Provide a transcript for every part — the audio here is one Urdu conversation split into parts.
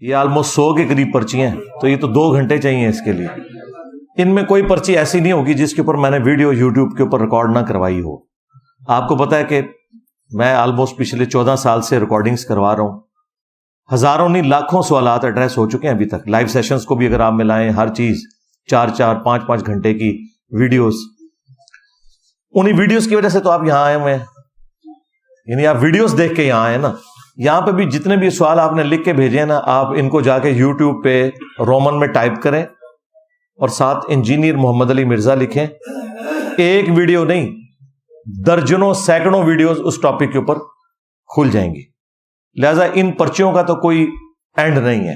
یہ آلموسٹ سو کے قریب پرچی ہیں۔ تو یہ تو دو گھنٹے چاہیے اس کے لیے۔ ان میں کوئی پرچی ایسی نہیں ہوگی جس کے اوپر میں نے ویڈیو یوٹیوب کے اوپر ریکارڈ نہ کروائی ہو۔ آپ کو پتا ہے کہ میں آلموسٹ پچھلے چودہ سال سے ریکارڈنگس کروا رہا ہوں۔ ہزاروں نہیں، لاکھوں سوالات ایڈریس ہو چکے ہیں ابھی تک۔ لائیو سیشنز کو بھی اگر آپ ملائیں، ہر چیز چار چار، پانچ پانچ گھنٹے کی ویڈیوز انہیں ویڈیوز کی وجہ سے تو آپ یہاں آئے ہوئے ہیں۔ یعنی آپ ویڈیوز دیکھ کے یہاں آئے نا۔ یہاں پہ بھی جتنے بھی سوال آپ نے لکھ کے بھیجے ہیں نا، آپ ان کو جا کے یو ٹیوب پہ رومن میں ٹائپ کریں اور ساتھ انجینئر محمد علی مرزا لکھیں۔ ایک ویڈیو نہیں، درجنوں سینکڑوں ویڈیوز اس ٹاپک کے اوپر کھل جائیں گی۔ لہذا ان پرچیوں کا تو کوئی اینڈ نہیں ہے۔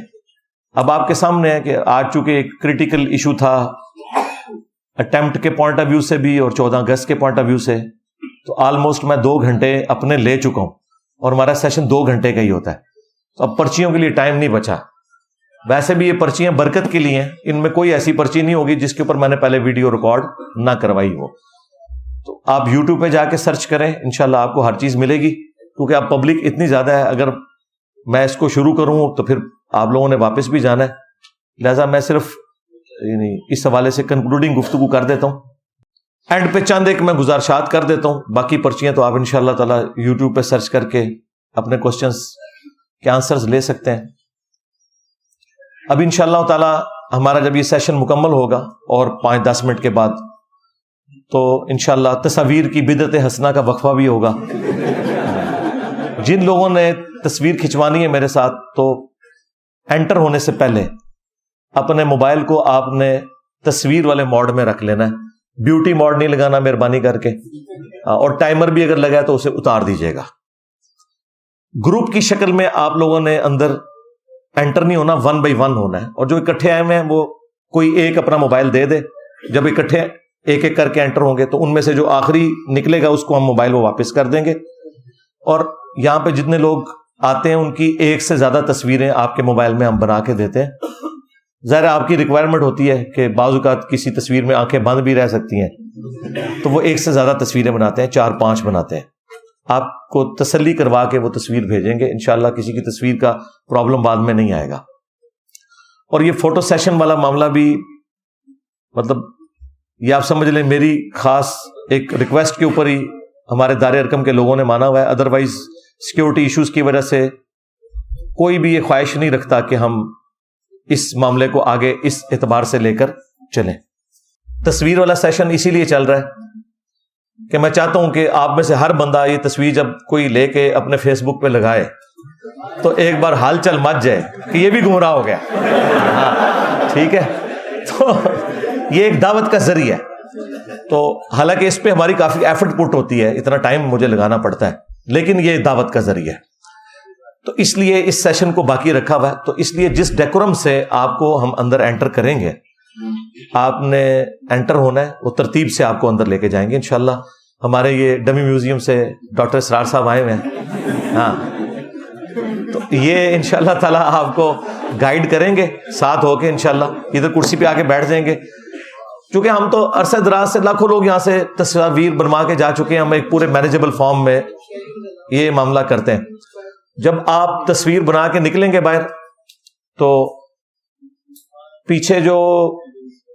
اب آپ کے سامنے ہے کہ آج چونکہ ایک کریٹیکل ایشو تھا اٹمپٹ کے پوائنٹ آف ویو سے بھی اور چودہ اگست کے پوائنٹ آف ویو سے، تو آلموسٹ میں دو گھنٹے اپنے لے چکا ہوں۔ اور ہمارا سیشن دو گھنٹے کا ہی ہوتا ہے۔ تو اب پرچیوں کے لیے ٹائم نہیں بچا۔ ویسے بھی یہ پرچیاں برکت کے لیے ہیں۔ ان میں کوئی ایسی پرچی نہیں ہوگی جس کے اوپر میں نے پہلے ویڈیو ریکارڈ نہ کروائی ہو۔ تو آپ یوٹیوب پہ جا کے سرچ کریں۔ انشاءاللہ آپ کو ہر چیز ملے گی۔ کیونکہ اب پبلک اتنی زیادہ ہے۔ اگر میں اس کو شروع کروں تو پھر آپ لوگوں نے واپس بھی جانا ہے۔ لہٰذا میں صرف یعنی اس حوالے سے کنکلوڈنگ گفتگو کر دیتا ہوں۔ اینڈ پہ چند ایک میں گزارشات کر دیتا ہوں۔ باقی پرچیاں تو آپ ان شاء اللہ تعالیٰ یوٹیوب پہ سرچ کر کے اپنے کوشچنس کے آنسر لے سکتے ہیں۔ اب ان شاء اللہ تعالیٰ ہمارا جب یہ سیشن مکمل ہوگا اور پانچ دس منٹ کے بعد، تو ان شاء اللہ تصویر کی بدت ہسنا کا وقفہ بھی ہوگا۔ جن لوگوں نے تصویر کھنچوانی ہے میرے ساتھ، تو انٹر ہونے سے پہلے اپنے موبائل کو آپ نے تصویر والے موڈ میں رکھ لینا ہے۔ بیوٹی موڈ نہیں لگانا، مہربانی کر کے۔ ہاں، اور ٹائمر بھی اگر لگا تو اسے اتار دیجیے گا۔ گروپ کی شکل میں آپ لوگوں نے اندر انٹر نہیں ہونا ون بائی ون ہونا ہے۔ اور جو اکٹھے آئے ہوئے ہیں، وہ کوئی ایک اپنا موبائل دے دے۔ جب اکٹھے ایک ایک کر کے انٹر ہوں گے تو ان میں سے جو آخری نکلے گا، اس کو ہم موبائل وہ واپس کر دیں گے۔ اور یہاں پہ جتنے لوگ آتے ہیں، ان کی ایک سے زیادہ تصویریں آپ کے موبائل میں ہم بنا کے دیتے ہیں۔ ظاہر آپ کی ریکوائرمنٹ ہوتی ہے کہ بعض اوقات کسی تصویر میں آنکھیں بند بھی رہ سکتی ہیں۔ تو وہ ایک سے زیادہ تصویریں بناتے ہیں، چار پانچ بناتے ہیں۔ آپ کو تسلی کروا کے وہ تصویر بھیجیں گے، انشاءاللہ کسی کی تصویر کا پرابلم بعد میں نہیں آئے گا۔ اور یہ فوٹو سیشن والا معاملہ بھی مطلب یہ آپ سمجھ لیں، میری خاص ایک ریکویسٹ کے اوپر ہی ہمارے دار ارکم کے لوگوں نے مانا ہوا ہے۔ ادروائز سیکورٹی ایشوز کی وجہ سے کوئی بھی یہ خواہش نہیں رکھتا کہ ہم اس معاملے کو آگے اس اعتبار سے لے کر چلیں۔ تصویر والا سیشن اسی لیے چل رہا ہے کہ میں چاہتا ہوں کہ آپ میں سے ہر بندہ یہ تصویر جب کوئی لے کے اپنے فیس بک پہ لگائے تو ایک بار حال چل مت جائے کہ یہ بھی گمراہ ہو گیا۔ ہاں ٹھیک ہے۔ تو یہ ایک دعوت کا ذریعہ ہے۔ تو حالانکہ اس پہ ہماری کافی ایفرٹ پٹ ہوتی ہے، اتنا ٹائم مجھے لگانا پڑتا ہے، لیکن یہ دعوت کا ذریعہ ہے۔ تو اس لیے اس سیشن کو باقی رکھا ہوا ہے۔ تو اس لیے جس ڈیکورم سے آپ کو ہم اندر انٹر کریں گے، آپ نے انٹر ہونا ہے، وہ ترتیب سے آپ کو اندر لے کے جائیں گے۔ انشاءاللہ ہمارے یہ ڈمی میوزیم سے ڈاکٹر اسرار صاحب آئے ہوئے ہیں۔ ہاں۔ تو یہ ان شاء اللہ تعالیٰ آپ کو گائیڈ کریں گے، ساتھ ہو کے ان شاء اللہ ادھر کرسی پہ آ کے بیٹھ جائیں گے۔ کیونکہ ہم تو عرصہ دراز سے لاکھوں لوگ یہاں سے تصاویر بنوا کے جا چکے ہیں، ہم ایک پورے مینیجیبل فارم میں یہ معاملہ کرتے ہیں۔ جب آپ تصویر بنا کے نکلیں گے باہر، تو پیچھے جو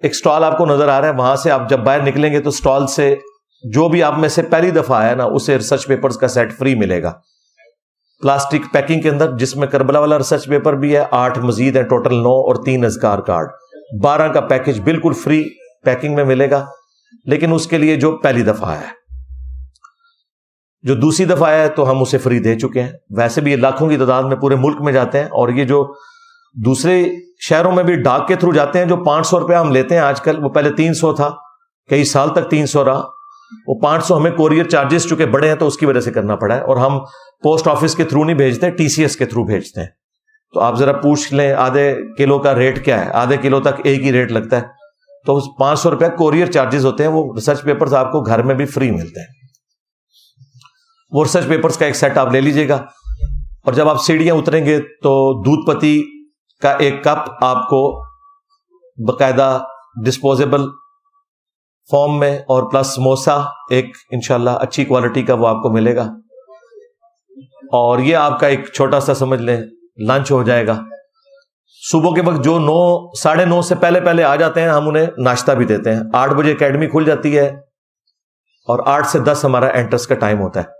ایک اسٹال آپ کو نظر آ رہا ہے، وہاں سے آپ جب باہر نکلیں گے تو اسٹال سے جو بھی آپ میں سے پہلی دفعہ آیا نا، اسے ریسرچ پیپر کا سیٹ فری ملے گا۔ پلاسٹک پیکنگ کے اندر، جس میں کربلا والا ریسرچ پیپر بھی ہے، آٹھ مزید ہے ٹوٹل نو اور تین ازکار کارڈ۔ بارہ کا پیکج بالکل فری پیکنگ میں ملے گا۔ لیکن اس کے لیے جو پہلی دفعہ آیا ہے۔ جو دوسری دفعہ آیا ہے تو ہم اسے فری دے چکے ہیں۔ ویسے بھی یہ لاکھوں کی تعداد میں پورے ملک میں جاتے ہیں اور یہ جو دوسرے شہروں میں بھی ڈاک کے تھرو جاتے ہیں جو پانچ سو روپیہ ہم لیتے ہیں آج کل، وہ پہلے تین سو تھا، کئی سال تک تین سو رہا۔ وہ پانچ سو ہمیں کوریئر چارجز چونکہ بڑے ہیں تو اس کی وجہ سے کرنا پڑا ہے۔ اور ہم پوسٹ آفس کے تھرو نہیں بھیجتے ٹی سی ایس کے تھرو بھیجتے ہیں۔ تو آپ ذرا پوچھ لیں، آدھے کلو کا ریٹ کیا ہے؟ آدھے کلو تک ایک ہی ریٹ لگتا ہے۔ تو پانچ سو روپیہ کوریئر چارجز ہوتے ہیں، وہ ریسرچ پیپر آپ کو گھر میں بھی فری ملتے ہیں۔ وہ ریسرچ پیپرس کا ایک سیٹ آپ لے لیجیے گا۔ اور جب آپ سیڑھیاں اتریں گے تو دودھ پتی کا ایک کپ آپ کو باقاعدہ ڈسپوزیبل فارم میں اور پلس سموسا ایک انشاءاللہ اچھی کوالٹی کا وہ آپ کو ملے گا۔ اور یہ آپ کا ایک چھوٹا سا سمجھ لیں لنچ ہو جائے گا۔ صبح کے وقت جو نو، ساڑھے نو سے پہلے پہلے آ جاتے ہیں، ہم انہیں ناشتہ بھی دیتے ہیں۔ آٹھ بجے اکیڈمی کھل جاتی ہے اور آٹھ سے دس ہمارا انٹرس کا ٹائم ہوتا ہے۔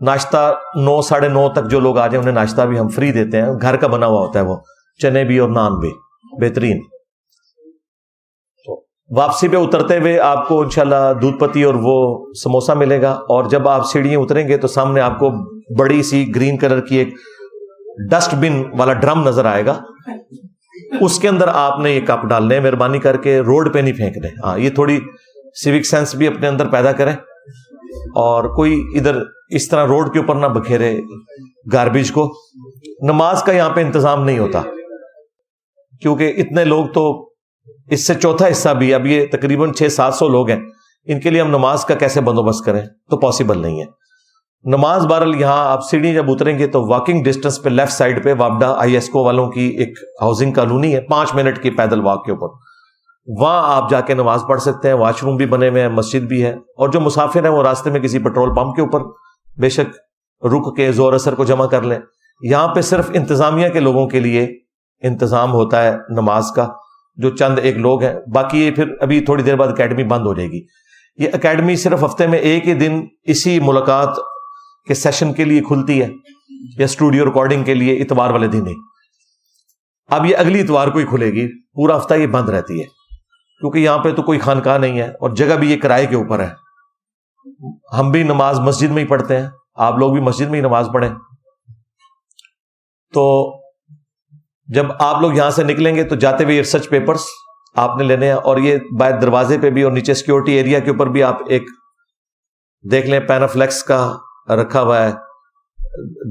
ناشتہ نو، ساڑھے نو تک جو لوگ آ جائیں، انہیں ناشتہ بھی ہم فری دیتے ہیں۔ گھر کا بنا ہوا ہوتا ہے وہ، چنے بھی اور نان بھی۔ بہترین۔ واپسی پہ اترتے ہوئے آپ کو انشاءاللہ دودھ پتی اور وہ سموسا ملے گا۔ اور جب آپ سیڑھیاں اتریں گے تو سامنے آپ کو بڑی سی گرین کلر کی ایک ڈسٹ بن والا ڈرم نظر آئے گا۔ اس کے اندر آپ نے یہ کپ ڈالنے مہربانی کر کے روڈ پہ نہیں پھینک دیں ہاں یہ تھوڑی سیوک سینس بھی اپنے اندر پیدا کریں۔ اور کوئی ادھر اس طرح روڈ کے اوپر نہ بکھیرے گاربیج کو۔ نماز کا یہاں پہ انتظام نہیں ہوتا۔ کیونکہ اتنے لوگ تو اس سے چوتھا حصہ بھی اب یہ تقریباً چھ سات سو لوگ ہیں۔ ان کے لیے ہم نماز کا کیسے بندوبست کریں؟ تو پاسبل نہیں ہے۔ نماز بارل یہاں آپ سیڑھی جب اتریں گے تو واکنگ ڈسٹینس پہ لیفٹ سائڈ پہ واپڈا آئی ایس کو والوں کی ایک ہاؤسنگ کالونی ہے۔ پانچ منٹ کی پیدل واک کے اوپر۔ وہاں آپ جا کے نماز پڑھ سکتے ہیں، واش روم بھی بنے ہوئے ہیں، مسجد بھی ہے۔ اور جو مسافر ہیں، وہ راستے میں کسی پیٹرول پمپ کے اوپر بے شک رک کے زور اثر کو جمع کر لیں۔ یہاں پہ صرف انتظامیہ کے لوگوں کے لیے انتظام ہوتا ہے نماز کا، جو چند ایک لوگ ہیں۔ باقی یہ پھر ابھی تھوڑی دیر بعد اکیڈمی بند ہو جائے گی۔ یہ اکیڈمی صرف ہفتے میں ایک ہی دن اسی ملاقات کے سیشن کے لیے کھلتی ہے، یا اسٹوڈیو ریکارڈنگ کے لیے اتوار والے دن ہی اب یہ اگلی اتوار کو ہی کھلے گی۔ پورا ہفتہ یہ بند رہتی ہے۔ کیونکہ یہاں پہ تو کوئی خانقاہ نہیں ہے اور جگہ بھی یہ کرائے کے اوپر ہے۔ ہم بھی نماز مسجد میں ہی پڑھتے ہیں، آپ لوگ بھی مسجد میں ہی نماز پڑھیں۔ تو جب آپ لوگ یہاں سے نکلیں گے تو جاتے ہوئے ریسرچ پیپرس آپ نے لینے ہیں اور یہ باہر دروازے پہ بھی اور نیچے سیکورٹی ایریا کے اوپر بھی آپ ایک دیکھ لیں پینافلیکس کا رکھا ہوا ہے۔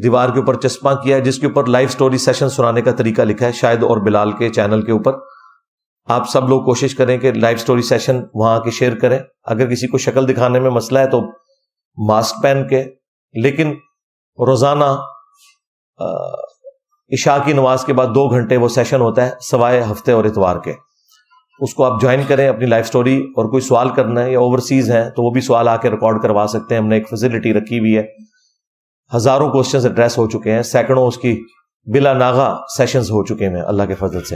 دیوار کے اوپر چسپاں کیا ہے، جس کے اوپر لائف سٹوری سیشن سنانے کا طریقہ لکھا ہے، شاید اور بلال کے چینل کے اوپر۔ آپ سب لوگ کوشش کریں کہ لائف سٹوری سیشن وہاں کے شیئر کریں۔ اگر کسی کو شکل دکھانے میں مسئلہ ہے تو ماسک پہن کے، لیکن روزانہ عشاء کی نماز کے بعد دو گھنٹے وہ سیشن ہوتا ہے سوائے ہفتے اور اتوار کے۔ اس کو آپ جوائن کریں، اپنی لائف سٹوری اور کوئی سوال کرنا ہے یا اوورسیز ہیں تو وہ بھی سوال آ کے ریکارڈ کروا سکتے ہیں۔ ہم نے ایک فیسلٹی رکھی ہوئی ہے۔ ہزاروں کوشچنز ایڈریس ہو چکے ہیں۔ سینکڑوں اس کی بلا ناغا سیشنز ہو چکے ہیں اللہ کے فضل سے۔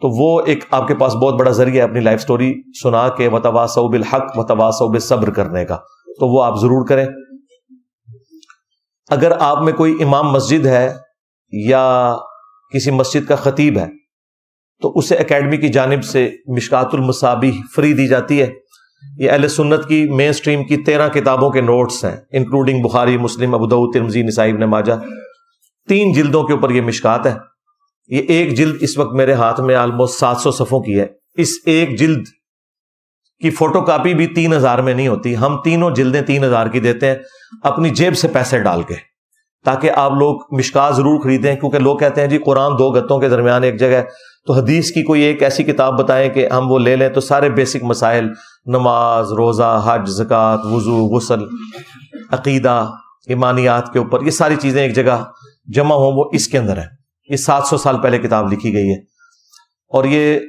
تو وہ ایک آپ کے پاس بہت بڑا ذریعہ ہے اپنی لائف سٹوری سنا کے وتوا صوب الحق وتوا صبر کرنے کا۔ تو وہ آپ ضرور کریں۔ اگر آپ میں کوئی امام مسجد ہے یا کسی مسجد کا خطیب ہے، تو اسے اکیڈمی کی جانب سے مشکات المصابی فری دی جاتی ہے۔ یہ اہل سنت کی مین سٹریم کی تیرہ کتابوں کے نوٹس ہیں انکلوڈنگ بخاری مسلم ابود ترمزی نصائب نماجہ تین جلدوں کے اوپر یہ مشکات ہے یہ ایک جلد اس وقت میرے ہاتھ میں آلموسٹ سات سو صفوں کی ہے۔ اس ایک جلد کی فوٹو کاپی بھی تین ہزار میں نہیں ہوتی۔ ہم تینوں جلدیں تین ہزار کی دیتے ہیں۔ اپنی جیب سے پیسے ڈال کے۔ تاکہ آپ لوگ مشکا ضرور خریدیں، کیونکہ لوگ کہتے ہیں جی قرآن دو گتوں کے درمیان ایک جگہ ہے۔ تو حدیث کی کوئی ایک ایسی کتاب بتائیں کہ ہم وہ لے لیں۔ تو سارے بیسک مسائل، نماز، روزہ، حج، زکوٰۃ، وضو، غسل، عقیدہ، ایمانیات کے اوپر، یہ ساری چیزیں ایک جگہ جمع ہوں، وہ اس کے اندر ہے یہ سات سو سال پہلے کتاب لکھی گئی ہے۔ اور یہ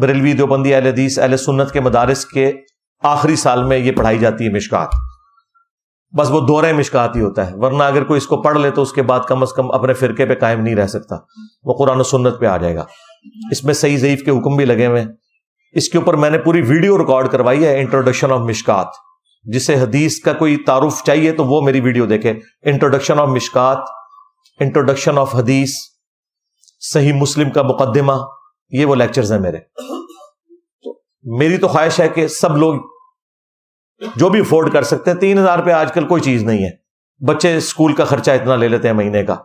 بریلوی دیوبندی اہل حدیث، اہل سنت کے مدارس کے آخری سال میں یہ پڑھائی جاتی ہے مشکات۔ بس وہ دورے مشکات ہی ہوتا ہے، ورنہ اگر کوئی اس کو پڑھ لے تو اس کے بعد کم از کم اپنے فرقے پہ قائم نہیں رہ سکتا۔ وہ قرآن و سنت پہ آ جائے گا۔ اس میں صحیح ضعیف کے حکم بھی لگے ہوئے ہیں۔ اس کے اوپر میں نے پوری ویڈیو ریکارڈ کروائی ہے انٹروڈکشن آف مشکات جسے حدیث کا کوئی تعارف چاہیے تو وہ میری ویڈیو دیکھے introduction of Mishkat introduction of حدیث، صحیح مسلم کا مقدمہ، یہ وہ لیکچرز ہیں میرے۔ میری تو خواہش ہے کہ سب لوگ جو بھی افورڈ کر سکتے ہیں، تین ہزار پہ آج کل کوئی چیز نہیں ہے۔ بچے اسکول کا خرچہ اتنا لے لیتے ہیں مہینے کا۔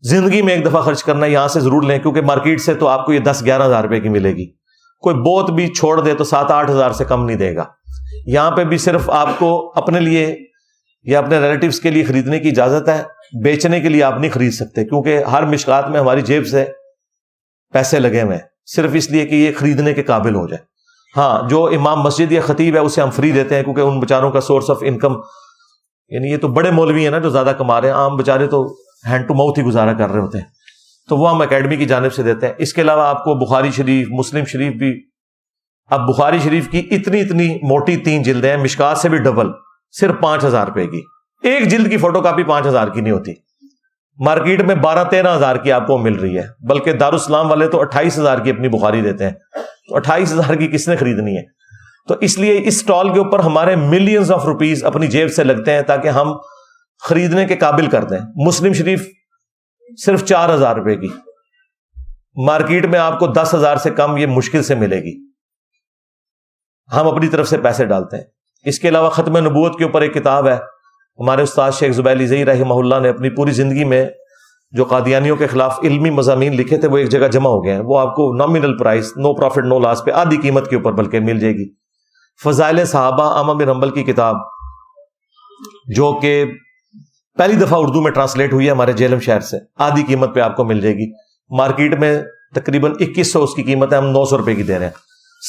زندگی میں ایک دفعہ خرچ کرنا یہاں سے ضرور لیں، کیونکہ مارکیٹ سے تو آپ کو یہ دس، گیارہ ہزار روپے کی ملے گی۔ کوئی بہت بھی چھوڑ دے تو سات، آٹھ ہزار سے کم نہیں دے گا۔ یہاں پہ بھی صرف آپ کو اپنے لیے یا اپنے ریلیٹوس کے لیے خریدنے کی اجازت ہے، بیچنے کے لیے آپ نہیں خرید سکتے، کیونکہ ہر مشکات میں ہماری جیب سے پیسے لگے ہوئے ہیں۔ صرف اس لیے کہ یہ خریدنے کے قابل ہو جائے۔ ہاں جو امام مسجد یا خطیب ہے، اسے ہم فری دیتے ہیں، کیونکہ ان بچاروں کا سورس آف انکم یعنی یہ تو بڑے مولوی ہیں نا جو زیادہ کما رہے ہیں۔ عام بےچارے تو ہینڈ ٹو ماؤتھ ہی گزارا کر رہے ہوتے ہیں۔ تو وہ ہم اکیڈمی کی جانب سے دیتے ہیں۔ اس کے علاوہ آپ کو بخاری شریف، مسلم شریف بھی، اب بخاری شریف کی اتنی اتنی موٹی تین جلدیں ہیں مشکات سے بھی ڈبل۔ صرف پانچ ہزار روپے کی۔ ایک جلد کی فوٹو کاپی پانچ ہزار کی نہیں ہوتی۔ مارکیٹ میں بارہ تیرہ ہزار کی آپ کو مل رہی ہے۔ بلکہ دارالسلام والے تو اٹھائیس ہزار کی اپنی بخاری دیتے ہیں۔ تو اٹھائیس ہزار کی کس نے خریدنی ہے؟ تو اس لیے اس اسٹال کے اوپر ہمارے ملینز آف روپیز اپنی جیب سے لگتے ہیں تاکہ ہم خریدنے کے قابل کر دیں۔ مسلم شریف صرف چار ہزار روپے کی۔ مارکیٹ میں آپ کو دس ہزار سے کم یہ مشکل سے ملے گی۔ ہم اپنی طرف سے پیسے ڈالتے ہیں۔ اس کے علاوہ ختم نبوت کے اوپر ایک کتاب ہے۔ ہمارے استاد شیخ زبیلی زئی رحمہ اللہ نے اپنی پوری زندگی میں جو قادیانیوں کے خلاف علمی مضامین لکھے تھے، وہ ایک جگہ جمع ہو گئے ہیں۔ وہ آپ کو nominal prize no profit no loss پہ آدھی قیمت کے اوپر بلکہ مل جائے گی۔ فضائل صحابہ عامہ بن امبل کی کتاب، جو کہ پہلی دفعہ اردو میں ٹرانسلیٹ ہوئی ہے ہمارے جیلم شہر سے، آدھی قیمت پہ آپ کو مل جائے گی۔ مارکیٹ میں تقریباً اکیس سو اس کی قیمت ہے، ہم نو سو روپے کی دے رہے ہیں۔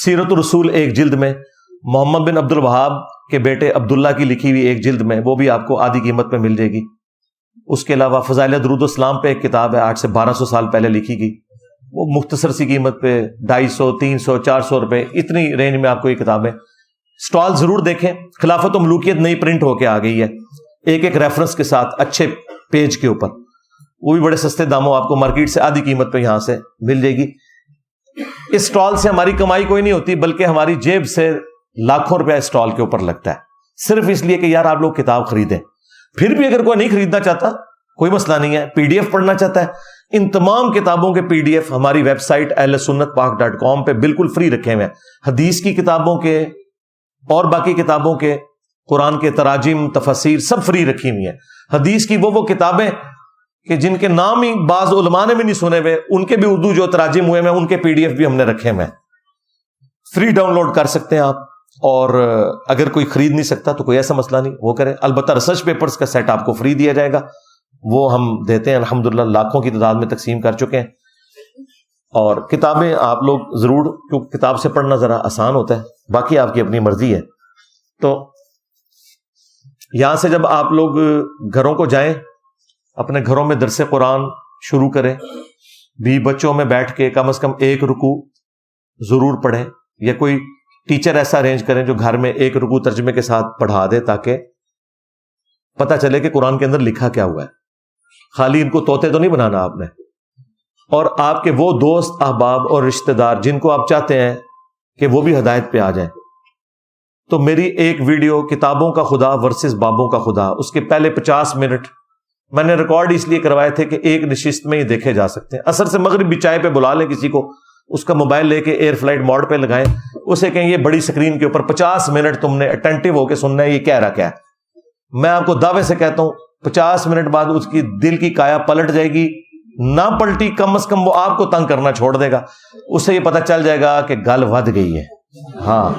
سیرت الرسول ایک جلد میں محمد بن عبد الوہاب کے بیٹے عبداللہ کی لکھی ہوئی ایک جلد میں وہ بھی آپ کو آدھی قیمت پہ مل جائے گی۔ اس کے علاوہ فضائل درود اسلام پہ ایک کتاب ہے، آٹھ سے بارہ سو سال پہلے لکھی گئی۔ وہ مختصر سی قیمت پہ ڈھائی سو، تین سو، چار سو روپے، اتنی رینج میں آپ کو یہ کتابیں اسٹال ضرور دیکھیں، خلافت و ملوکیت نئی پرنٹ ہو کے آ گئی ہے۔ ایک ایک ریفرنس کے ساتھ اچھے پیج کے اوپر۔ وہ بھی بڑے سستے داموں آپ کو مارکیٹ سے آدھی قیمت پہ یہاں سے مل جائے گی۔ اس اسٹال سے ہماری کمائی کوئی نہیں ہوتی، بلکہ ہماری جیب سے لاکھوں روپیہ اسٹال کے اوپر لگتا ہے۔ صرف اس لیے کہ یار آپ لوگ کتاب خریدیں۔ پھر بھی اگر کوئی نہیں خریدنا چاہتا، کوئی مسئلہ نہیں ہے۔ پی ڈی ایف پڑھنا چاہتا ہے۔ ان تمام کتابوں کے پی ڈی ایف ہماری website Ahl Sunnat Pak dot com پہ بالکل فری رکھے ہوئے ہیں۔ حدیث کی کتابوں کے، اور باقی کتابوں کے، قرآن کے تراجم، تفسیر سب فری رکھی ہوئی ہیں۔ حدیث کی وہ وہ کتابیں کہ جن کے نام ہی بعض علماء نے بھی نہیں سنے ہوئے، ان کے بھی اردو جو تراجم ہوئے ہیں، ان کے پی ڈی ایف بھی ہم نے رکھے ہوئے ہیں۔ فری ڈاؤن لوڈ کر سکتے ہیں آپ۔ اور اگر کوئی خرید نہیں سکتا تو کوئی ایسا مسئلہ نہیں، وہ کرے البتہ ریسرچ پیپرز کا سیٹ آپ کو فری دیا جائے گا۔ وہ ہم دیتے ہیں الحمد للہ لاکھوں کی تعداد میں تقسیم کر چکے ہیں۔ اور کتابیں آپ لوگ ضرور، کیونکہ کتاب سے پڑھنا ذرا آسان ہوتا ہے، باقی آپ کی اپنی مرضی ہے۔ تو یہاں سے جب آپ لوگ گھروں کو جائیں، اپنے گھروں میں درس قرآن شروع کریں۔ بھی بچوں میں بیٹھ کے کم از کم ایک رکو ضرور پڑھیں، یا کوئی ٹیچر ایسا ارینج کریں جو گھر میں ایک رکو ترجمے کے ساتھ پڑھا دے تاکہ پتا چلے کہ قرآن کے اندر لکھا کیا ہوا ہے۔ خالی ان کو توتے تو نہیں بنانا آپ نے۔ اور آپ کے وہ دوست، احباب اور رشتے دار جن کو آپ چاہتے ہیں کہ وہ بھی ہدایت پہ آ جائیں۔ تو میری ایک ویڈیو کتابوں کا خدا ورسز بابوں کا خدا، اس کے پہلے پچاس منٹ میں نے ریکارڈ اس لیے کروائے تھے کہ ایک نشست میں ہی دیکھے جا سکتے ہیں۔ اثر سے مغرب بھی چائے پہ بلا لیں کسی کو۔ اس کا موبائل لے کے ایئر فلائٹ موڈ پہ لگائیں اسے کہیں یہ بڑی اسکرین کے اوپر پچاس منٹ تم نے اٹینٹو ہو کے سننا ہے، یہ کہہ رہا کیا ہے؟ میں آپ کو دعوے سے کہتا ہوں، پچاس منٹ بعد اس کی دل کی کایا پلٹ جائے گی۔ نہ پلٹی، کم از کم وہ آپ کو تنگ کرنا چھوڑ دے گا۔ اس سے یہ پتا چل جائے گا کہ گل ود گئی ہے۔ ہاں۔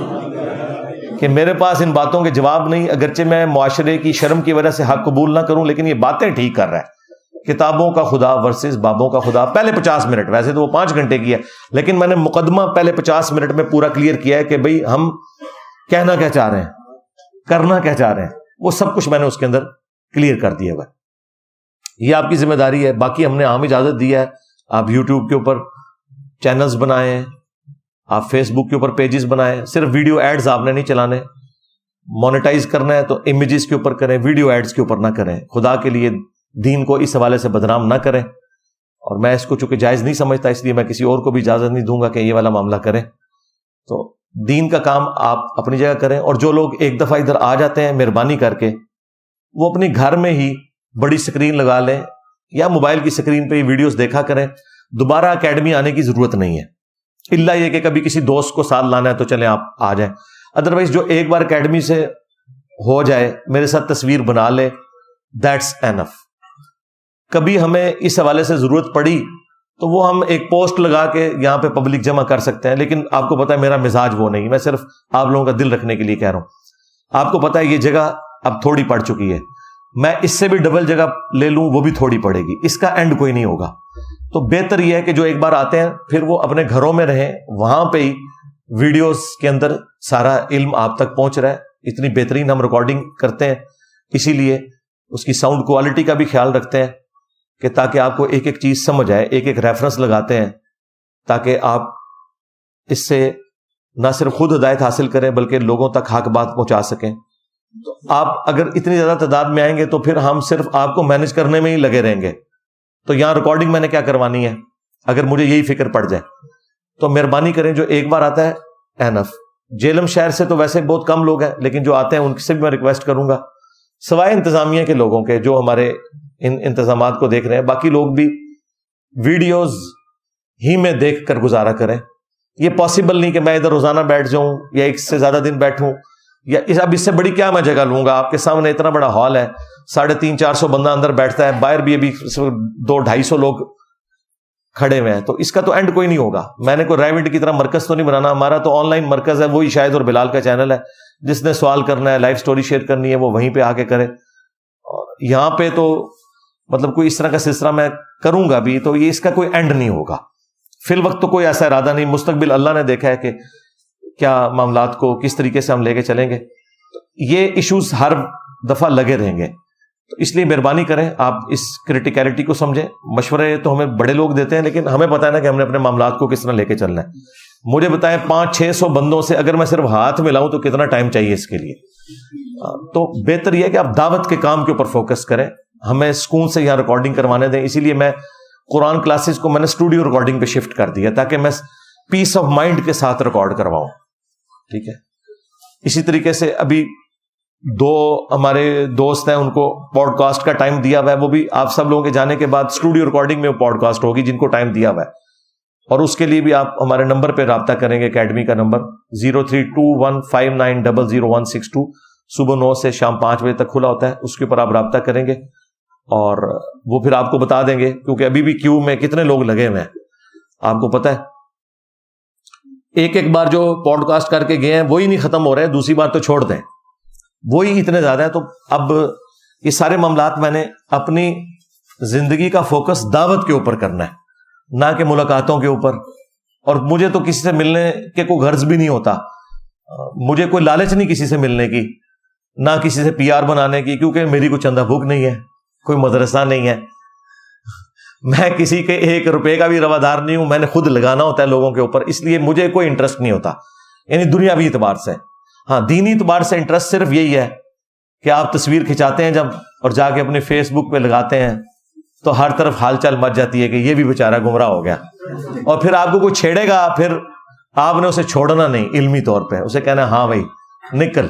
کہ میرے پاس ان باتوں کے جواب نہیں، اگرچہ میں معاشرے کی شرم کی وجہ سے حق قبول نہ کروں، لیکن یہ باتیں ٹھیک کر رہا ہے۔ کتابوں کا خدا ورسز بابوں کا خدا۔ پہلے پچاس منٹ، ویسے تو وہ پانچ گھنٹے کی ہے، لیکن میں نے مقدمہ پہلے پچاس منٹ میں پورا کلیئر کیا ہے کہ بھائی ہم کہنا کیا چاہ رہے ہیں، کرنا کیا چاہ رہے ہیں۔ وہ سب کچھ میں نے اس کے اندر کلیئر کر دیا ہوا یہ آپ کی ذمہ داری ہے۔ باقی ہم نے عام اجازت دیا ہے۔ آپ یوٹیوب کے اوپر چینلز بنائے آپ فیس بک کے اوپر پیجز بنائے صرف ویڈیو ایڈز آپ نے نہیں چلانے۔ مانیٹائز کرنا ہے تو امیجز کے اوپر کریں ویڈیو ایڈز کے اوپر نہ کریں۔ خدا کے لیے دین کو اس حوالے سے بدنام نہ کریں۔ اور میں اس کو چونکہ جائز نہیں سمجھتا، اس لیے میں کسی اور کو بھی اجازت نہیں دوں گا کہ یہ والا معاملہ کریں۔ تو دین کا کام آپ اپنی جگہ کریں اور جو لوگ ایک دفعہ ادھر آ جاتے ہیں مہربانی کر کے، وہ اپنی گھر میں ہی بڑی اسکرین لگا لیں یا موبائل کی اسکرین پہ ویڈیوز دیکھا کریں۔ دوبارہ اکیڈمی آنے کی ضرورت نہیں ہے۔ اللہ یہ کہ کبھی کسی دوست کو ساتھ لانا ہے تو چلیں آپ آ جائیں۔ ادروائز جو ایک بار اکیڈمی سے ہو جائے، میرے ساتھ تصویر بنا لے دیٹس اینف کبھی ہمیں اس حوالے سے ضرورت پڑی تو وہ ہم ایک پوسٹ لگا کے یہاں پہ پبلک جمع کر سکتے ہیں، لیکن آپ کو پتا ہے میرا مزاج وہ نہیں، میں صرف آپ لوگوں کا دل رکھنے کے لیے کہہ رہا ہوں۔ آپ کو پتا ہے یہ جگہ اب تھوڑی پڑ چکی ہے۔ میں اس سے بھی ڈبل جگہ لے لوں، وہ بھی تھوڑی پڑے گی۔ اس کا اینڈ کوئی نہیں ہوگا۔ تو بہتر یہ ہے کہ جو ایک بار آتے ہیں، پھر وہ اپنے گھروں میں رہیں، وہاں پہ ہی ویڈیوز کے اندر سارا علم آپ تک پہنچ رہا ہے۔ اتنی بہترین ہم ریکارڈنگ کرتے ہیں، اسی لیے اس کی ساؤنڈ کوالٹی کا بھی خیال رکھتے ہیں۔ کہ تاکہ آپ کو ایک ایک چیز سمجھ آئے، ایک ایک ریفرنس لگاتے ہیں، تاکہ آپ اس سے نہ صرف خود ہدایت حاصل کریں، بلکہ لوگوں تک حق بات پہنچا سکیں۔ تو آپ اگر اتنی زیادہ تعداد میں آئیں گے تو پھر ہم صرف آپ کو مینج کرنے میں ہی لگے رہیں گے۔ تو یہاں ریکارڈنگ میں نے کیا کروانی ہے؟ اگر مجھے یہی فکر پڑ جائے۔ تو مہربانی کریں جو ایک بار آتا ہے اینف جیلم شہر سے تو ویسے بہت کم لوگ ہیں، لیکن جو آتے ہیں، ان سے بھی میں ریکویسٹ کروں گا۔ سوائے انتظامیہ کے لوگوں کے، جو ہمارے ان انتظامات کو دیکھ رہے ہیں۔ باقی لوگ بھی ویڈیوز ہی میں دیکھ کر گزارا کریں۔ یہ پاسبل نہیں کہ میں ادھر روزانہ بیٹھ جاؤں یا ایک سے زیادہ دن بیٹھوں یا اب اس سے بڑی کیا میں جگہ لوں گا؟ آپ کے سامنے اتنا بڑا ہال ہے۔ ساڑھے تین چار سو بندہ اندر بیٹھتا ہے۔ باہر بھی ابھی دو ڈھائی سو لوگ کھڑے ہوئے ہیں۔ تو اس کا تو اینڈ کوئی نہیں ہوگا۔ میں نے کوئی ریوڈ کی طرح مرکز تو نہیں بنانا۔ ہمارا تو آن لائن مرکز ہے، وہی شاید اور بلال کا چینل ہے۔ جس نے سوال کرنا ہے لائف سٹوری شیئر کرنی ہے، وہ وہیں پہ آ کے کرے۔ اور یہاں پہ تو مطلب کوئی اس طرح کا سلسلہ میں کروں گا بھی تو یہ اس کا کوئی اینڈ نہیں ہوگا۔ فی الوقت تو کوئی ایسا ارادہ نہیں، مستقبل اللہ نے دیکھا ہے کہ کیا معاملات کو کس طریقے سے ہم لے کے چلیں گے۔ یہ ایشوز ہر دفعہ لگے رہیں گے۔ تو اس لیے مہربانی کریں، آپ اس کریٹیکلٹی کو سمجھیں۔ مشورے تو ہمیں بڑے لوگ دیتے ہیں، لیکن ہمیں پتا ہے نا کہ ہم نے اپنے معاملات کو کس طرح لے کے چلنا ہے۔ مجھے بتائیں، پانچ چھ سو بندوں سے اگر میں صرف ہاتھ ملاؤں تو کتنا ٹائم چاہیے اس کے لیے؟ تو بہتر یہ کہ آپ دعوت کے کام کے اوپر فوکس کریں۔ ہمیں اسکول سے یہاں ریکارڈنگ کروانے دیں۔ اسی لیے میں قرآن کلاسز کو میں نے اسٹوڈیو ریکارڈنگ پہ شفٹ کر دیا تاکہ میں پیس آف مائنڈ کے ساتھ ریکارڈ کرواؤں۔ ٹھیک ہے؟ اسی طریقے سے ابھی دو ہمارے دوست ہیں، ان کو پوڈ کاسٹ کا ٹائم دیا ہوا ہے۔ وہ بھی آپ سب لوگوں کے جانے کے بعد اسٹوڈیو ریکارڈنگ میں پوڈ کاسٹ ہوگی جن کو ٹائم دیا ہوا ہے۔ اور اس کے لیے بھی آپ ہمارے نمبر پہ رابطہ کریں گے اکیڈمی کا number zero three two one five nine double zero one six two. صبح نو سے شام پانچ بجے تک کھلا ہوتا ہے، اس کے اوپر آپ رابطہ کریں گے۔ اور وہ پھر آپ کو بتا دیں گے کیونکہ ابھی بھی کیو میں کتنے لوگ لگے ہوئے ہیں۔ آپ کو پتا ہے۔ ایک ایک بار جو پوڈ کاسٹ کر کے گئے ہیں، وہی نہیں ختم ہو رہے، دوسری بار تو چھوڑ دیں۔ وہی اتنے زیادہ ہیں، تو اب یہ سارے معاملات میں نے اپنی زندگی کا فوکس دعوت کے اوپر کرنا ہے، نہ کہ ملاقاتوں کے اوپر۔ اور مجھے تو کسی سے ملنے کے کوئی غرض بھی نہیں ہوتا۔ مجھے کوئی لالچ نہیں کسی سے ملنے کی، نہ کسی سے پی آر بنانے کی، کیونکہ میری کوئی چندہ بھوک نہیں ہے۔ کوئی مدرسہ نہیں ہے۔ میں کسی کے ایک روپے کا بھی روادار نہیں ہوں، میں نے خود لگانا ہوتا ہے لوگوں کے اوپر، اس لیے مجھے کوئی انٹرسٹ نہیں ہوتا۔ یعنی دنیاوی اعتبار سے۔ ہاں دینی اعتبار سے انٹرسٹ صرف یہی ہے کہ آپ تصویر کھنچاتے ہیں جب اور جا کے اپنے فیس بک پہ لگاتے ہیں، تو ہر طرف حال چال مچ جاتی ہے کہ یہ بھی بےچارا گمراہ ہو گیا۔ اور پھر آپ کو کوئی چھیڑے گا، پھر آپ نے اسے چھوڑنا نہیں، علمی طور پہ۔ اسے کہنا ہاں بھائی، نکل۔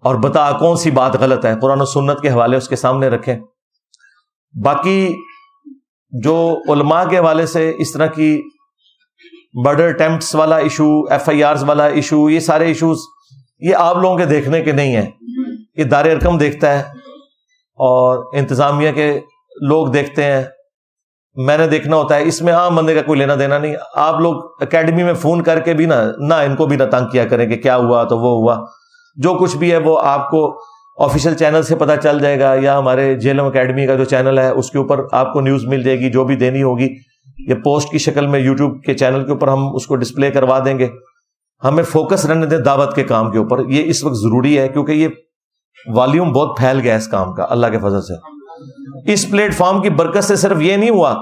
اور بتا کون سی بات غلط ہے؟ قرآن و سنت کے حوالے اس کے سامنے رکھیں۔ باقی جو علماء کے حوالے سے اس طرح کی مرڈر اٹمپٹس والا ایشو ایف آئی آر والا ایشو یہ سارے ایشوز یہ آپ لوگوں کے دیکھنے کے نہیں ہیں۔ یہ دار ارکم دیکھتا ہے اور انتظامیہ کے لوگ دیکھتے ہیں۔ میں نے دیکھنا ہوتا ہے، اس میں عام بندے کا کوئی لینا دینا نہیں۔ آپ لوگ اکیڈمی میں فون کر کے بھی نا نہ ان کو بھی نہ تنگ کیا کریں کہ کیا ہوا تو وہ ہوا۔ جو کچھ بھی ہے وہ آپ کو آفیشیل چینل سے پتا چل جائے گا یا ہمارے جیلم اکیڈمی کا جو چینل ہے، اس کے اوپر آپ کو نیوز مل جائے گی، جو بھی دینی ہوگی، یہ پوسٹ کی شکل میں یوٹیوب کے چینل کے اوپر ہم اس کو ڈسپلے کروا دیں گے۔ ہمیں فوکس رہنے دیں دعوت کے کام کے اوپر۔ یہ اس وقت ضروری ہے کیونکہ یہ والیوم بہت پھیل گیا اس کام کا۔ اللہ کے فضل سے۔ اس پلیٹ فارم کی برکت سے صرف یہ نہیں ہوا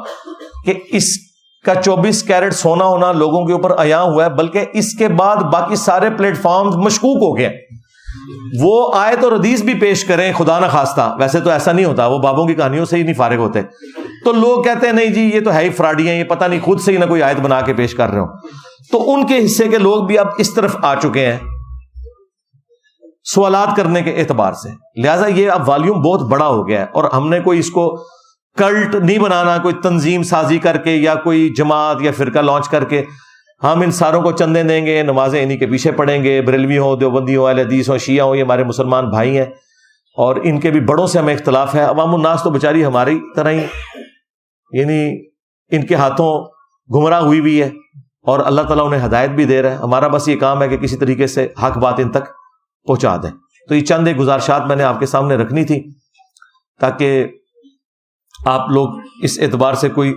کہ اس کا چوبیس کیرٹ سونا ہونا لوگوں کے اوپر عیاں ہوا ہے، بلکہ اس کے بعد باقی سارے پلیٹ فارم مشکوک ہو گئے وہ آئے تو ردیس بھی پیش کریں، خدا نہ خواستہ ویسے تو ایسا نہیں ہوتا، وہ بابوں کی کہانیوں سے ہی نہیں فارغ ہوتے۔ تو لوگ کہتے ہیں، نہیں جی یہ تو ہے ہی فراڈی ہیں یہ پتہ نہیں خود سے ہی نہ کوئی آیت بنا کے پیش کر رہے ہو تو ان کے حصے کے لوگ بھی اب اس طرف آ چکے ہیں سوالات کرنے کے اعتبار سے۔ لہٰذا یہ اب والیوم بہت بڑا ہو گیا ہے اور ہم نے کوئی اس کو کلٹ نہیں بنانا، کوئی تنظیم سازی کر کے یا کوئی جماعت یا فرقہ لانچ کر کے ہم ان ساروں کو چندے دیں گے، نمازیں انہیں کے پیچھے پڑیں گے، بریلوی ہوں، دیوبندی ہوں، اہل حدیث ہوں، شیعہ ہوں، یہ ہمارے مسلمان بھائی ہیں اور ان کے بھی بڑوں سے ہمیں اختلاف ہے۔ عوام الناس تو بیچاری ہماری طرح ہی یعنی ان کے ہاتھوں گمراہ ہوئی بھی ہے اور اللہ تعالیٰ انہیں ہدایت بھی دے رہا ہے۔ ہمارا بس یہ کام ہے کہ کسی طریقے سے حق بات ان تک پہنچا دیں۔ تو یہ چند ایک گزارشات میں نے آپ کے سامنے رکھنی تھی تاکہ آپ لوگ اس اعتبار سے کوئی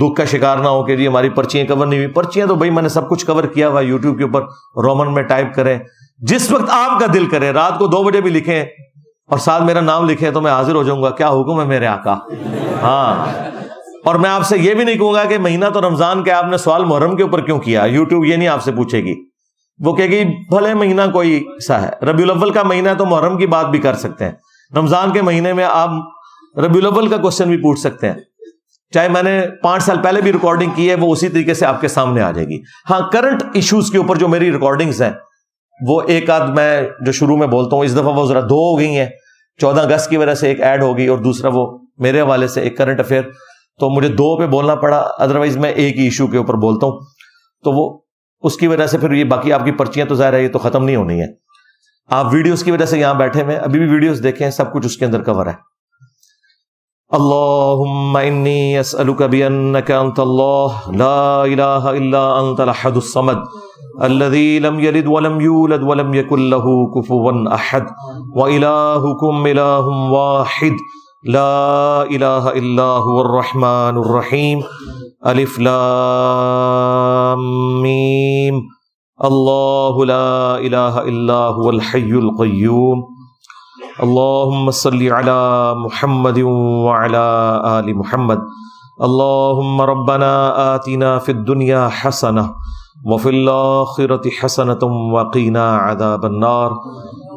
دکھ کا شکار نہ ہو کہ جی ہماری پرچیاں کور نہیں ہوئی۔ پرچیاں تو بھائی میں نے سب کچھ کور کیا ہوا یوٹیوب کے اوپر رومن میں ٹائپ کریں۔ جس وقت آپ کا دل کرے، رات کو دو بجے بھی لکھیں اور ساتھ میرا نام لکھیں تو میں حاضر ہو جاؤں گا۔ کیا حکم ہے میرے آقا؟ ہاں۔ اور میں آپ سے یہ بھی نہیں کہوں گا کہ مہینہ تو رمضان کے آپ نے سوال محرم کے اوپر کیوں کیا؟ یوٹیوب یہ نہیں آپ سے پوچھے گی۔ وہ کہ گی، بھلے مہینہ کوئی سا ہے۔ ربی الاول کا مہینہ ہے تو محرم کی بات بھی کر سکتے ہیں۔ رمضان کے مہینے میں آپ مطلب ربی الاول کا کوشچن بھی پوچھ سکتے ہیں۔ چاہے میں نے پانچ سال پہلے بھی ریکارڈنگ کی ہے، وہ اسی طریقے سے آپ کے سامنے آ جائے گی۔ ہاں کرنٹ ایشوز کے اوپر جو میری ریکارڈنگز ہیں، وہ ایک آدھ میں جو شروع میں بولتا ہوں، اس دفعہ وہ ذرا دو ہو گئی ہیں۔ چودہ اگست کی وجہ سے ایک ایڈ ہوگی اور دوسرا وہ میرے حوالے سے ایک کرنٹ افیئر تو مجھے دو پہ بولنا پڑا ادروائز میں ایک ہی ایشو کے اوپر بولتا ہوں۔ تو وہ اس کی وجہ سے پھر یہ باقی آپ کی پرچیاں تو ظاہر ہے، یہ تو ختم نہیں ہونی ہے آپ ویڈیوز کی وجہ سے یہاں بیٹھے ہوئے ابھی بھی ویڈیوز دیکھیں سب کچھ اس کے اندر کور ہے۔ اللهم إني أسألك بأنك أنت الله. لا إله إلا أنت الأحد الصمد. الذي لم يلد ولم يولد ولم يكن له كفوا أحد. وإلهكم إله واحد. لا إله إلا هو الرحمن الرحيم. ألف لام ميم. الله لا إله إلا هو الحي القيوم. اللهم صل على محمد وعلى آل محمد. اللهم ربنا آتنا في الدنيا حسنة وفي الآخرة حسنة وقنا عذاب النار.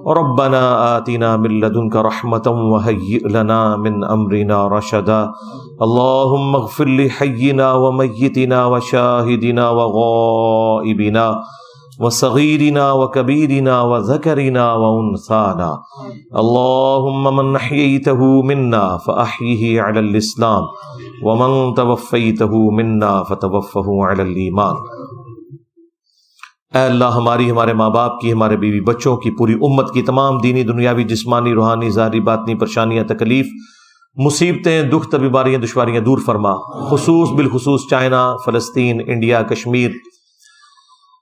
ربنا آتنا من لدنك رحمة وهيئ لنا من أمرنا رشدا. اللهم اغفر لحينا وميتنا وشاهدنا وغائبنا. وصغيرنا وكبيرنا وذكرنا وانثانا اللهم من احييته منا فاحيه على الاسلام ومن توفيته منا فتوفه على الايمان اے اللہ ہماری، ہمارے ماں باپ کی، ہمارے بیوی بچوں کی، پوری امت کی تمام دینی، دنیاوی، جسمانی، روحانی، ظاہری، باطنی، پریشانیاں، تکلیف، مصیبتیں، دکھ بیماریاں دشواریاں دور فرما۔ خصوص، بالخصوص چائنا، فلسطین، انڈیا، کشمیر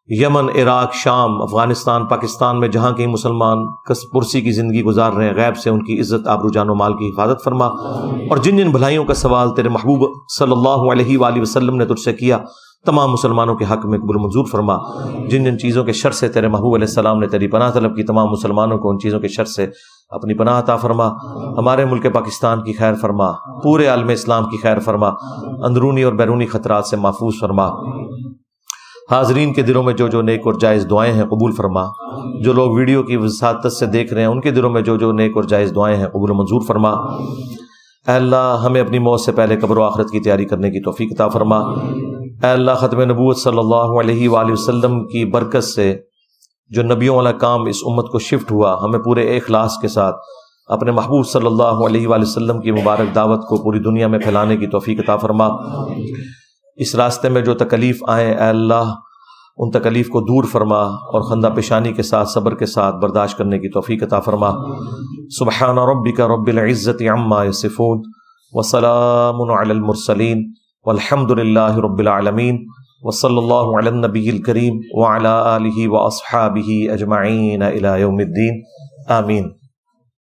یمن، عراق، شام، افغانستان، پاکستان میں جہاں کہیں مسلمان کس پرسی کی زندگی گزار رہے ہیں، غیب سے ان کی عزت، آبرو جان و مال کی حفاظت فرما۔ اور جن جن بھلائیوں کا سوال تیرے محبوب صلی اللہ علیہ وآلہ وسلم نے تجھ سے کیا، تمام مسلمانوں کے حق میں قبول منظور فرما۔ جن جن چیزوں کے شر سے تیرے محبوب علیہ السلام نے تیری پناہ طلب کی، تمام مسلمانوں کو ان چیزوں کے شر سے اپنی پناہ عطا فرما۔ ہمارے ملک پاکستان کی خیر فرما، پورے عالم اسلام کی خیر فرما۔ اندرونی اور بیرونی خطرات سے محفوظ فرما۔ حاضرین کے دلوں میں جو جو نیک اور جائز دعائیں ہیں قبول فرما۔ جو لوگ ویڈیو کی وساطت سے دیکھ رہے ہیں، ان کے دلوں میں جو جو نیک اور جائز دعائیں ہیں قبول و منظور فرما۔ اے اللہ، ہمیں اپنی موت سے پہلے قبر و آخرت کی تیاری کرنے کی توفیق عطا فرما۔ اے اللہ، ختم نبوت صلی اللہ علیہ وآلہ وسلم کی برکت سے جو نبیوں والا کام اس امت کو شفٹ ہوا، ہمیں پورے اخلاص کے ساتھ اپنے محبوب صلی اللہ علیہ وآلہ وسلم کی مبارک دعوت کو پوری دنیا میں پھیلانے کی توفیق عطا فرما۔ اس راستے میں جو تکلیف آئیں، اے اللہ، ان تکلیف کو دور فرما اور خندہ پیشانی کے ساتھ، صبر کے ساتھ برداشت کرنے کی توفیق عطا فرما۔ سبحان ربک رب العزت عما یصفون وسلام علی المرسلین والحمد للہ رب العالمین وصلی اللہ علی النبی الکریم وعلی آلہ واصحابہ اجمعین الى یوم الدین۔ آمین۔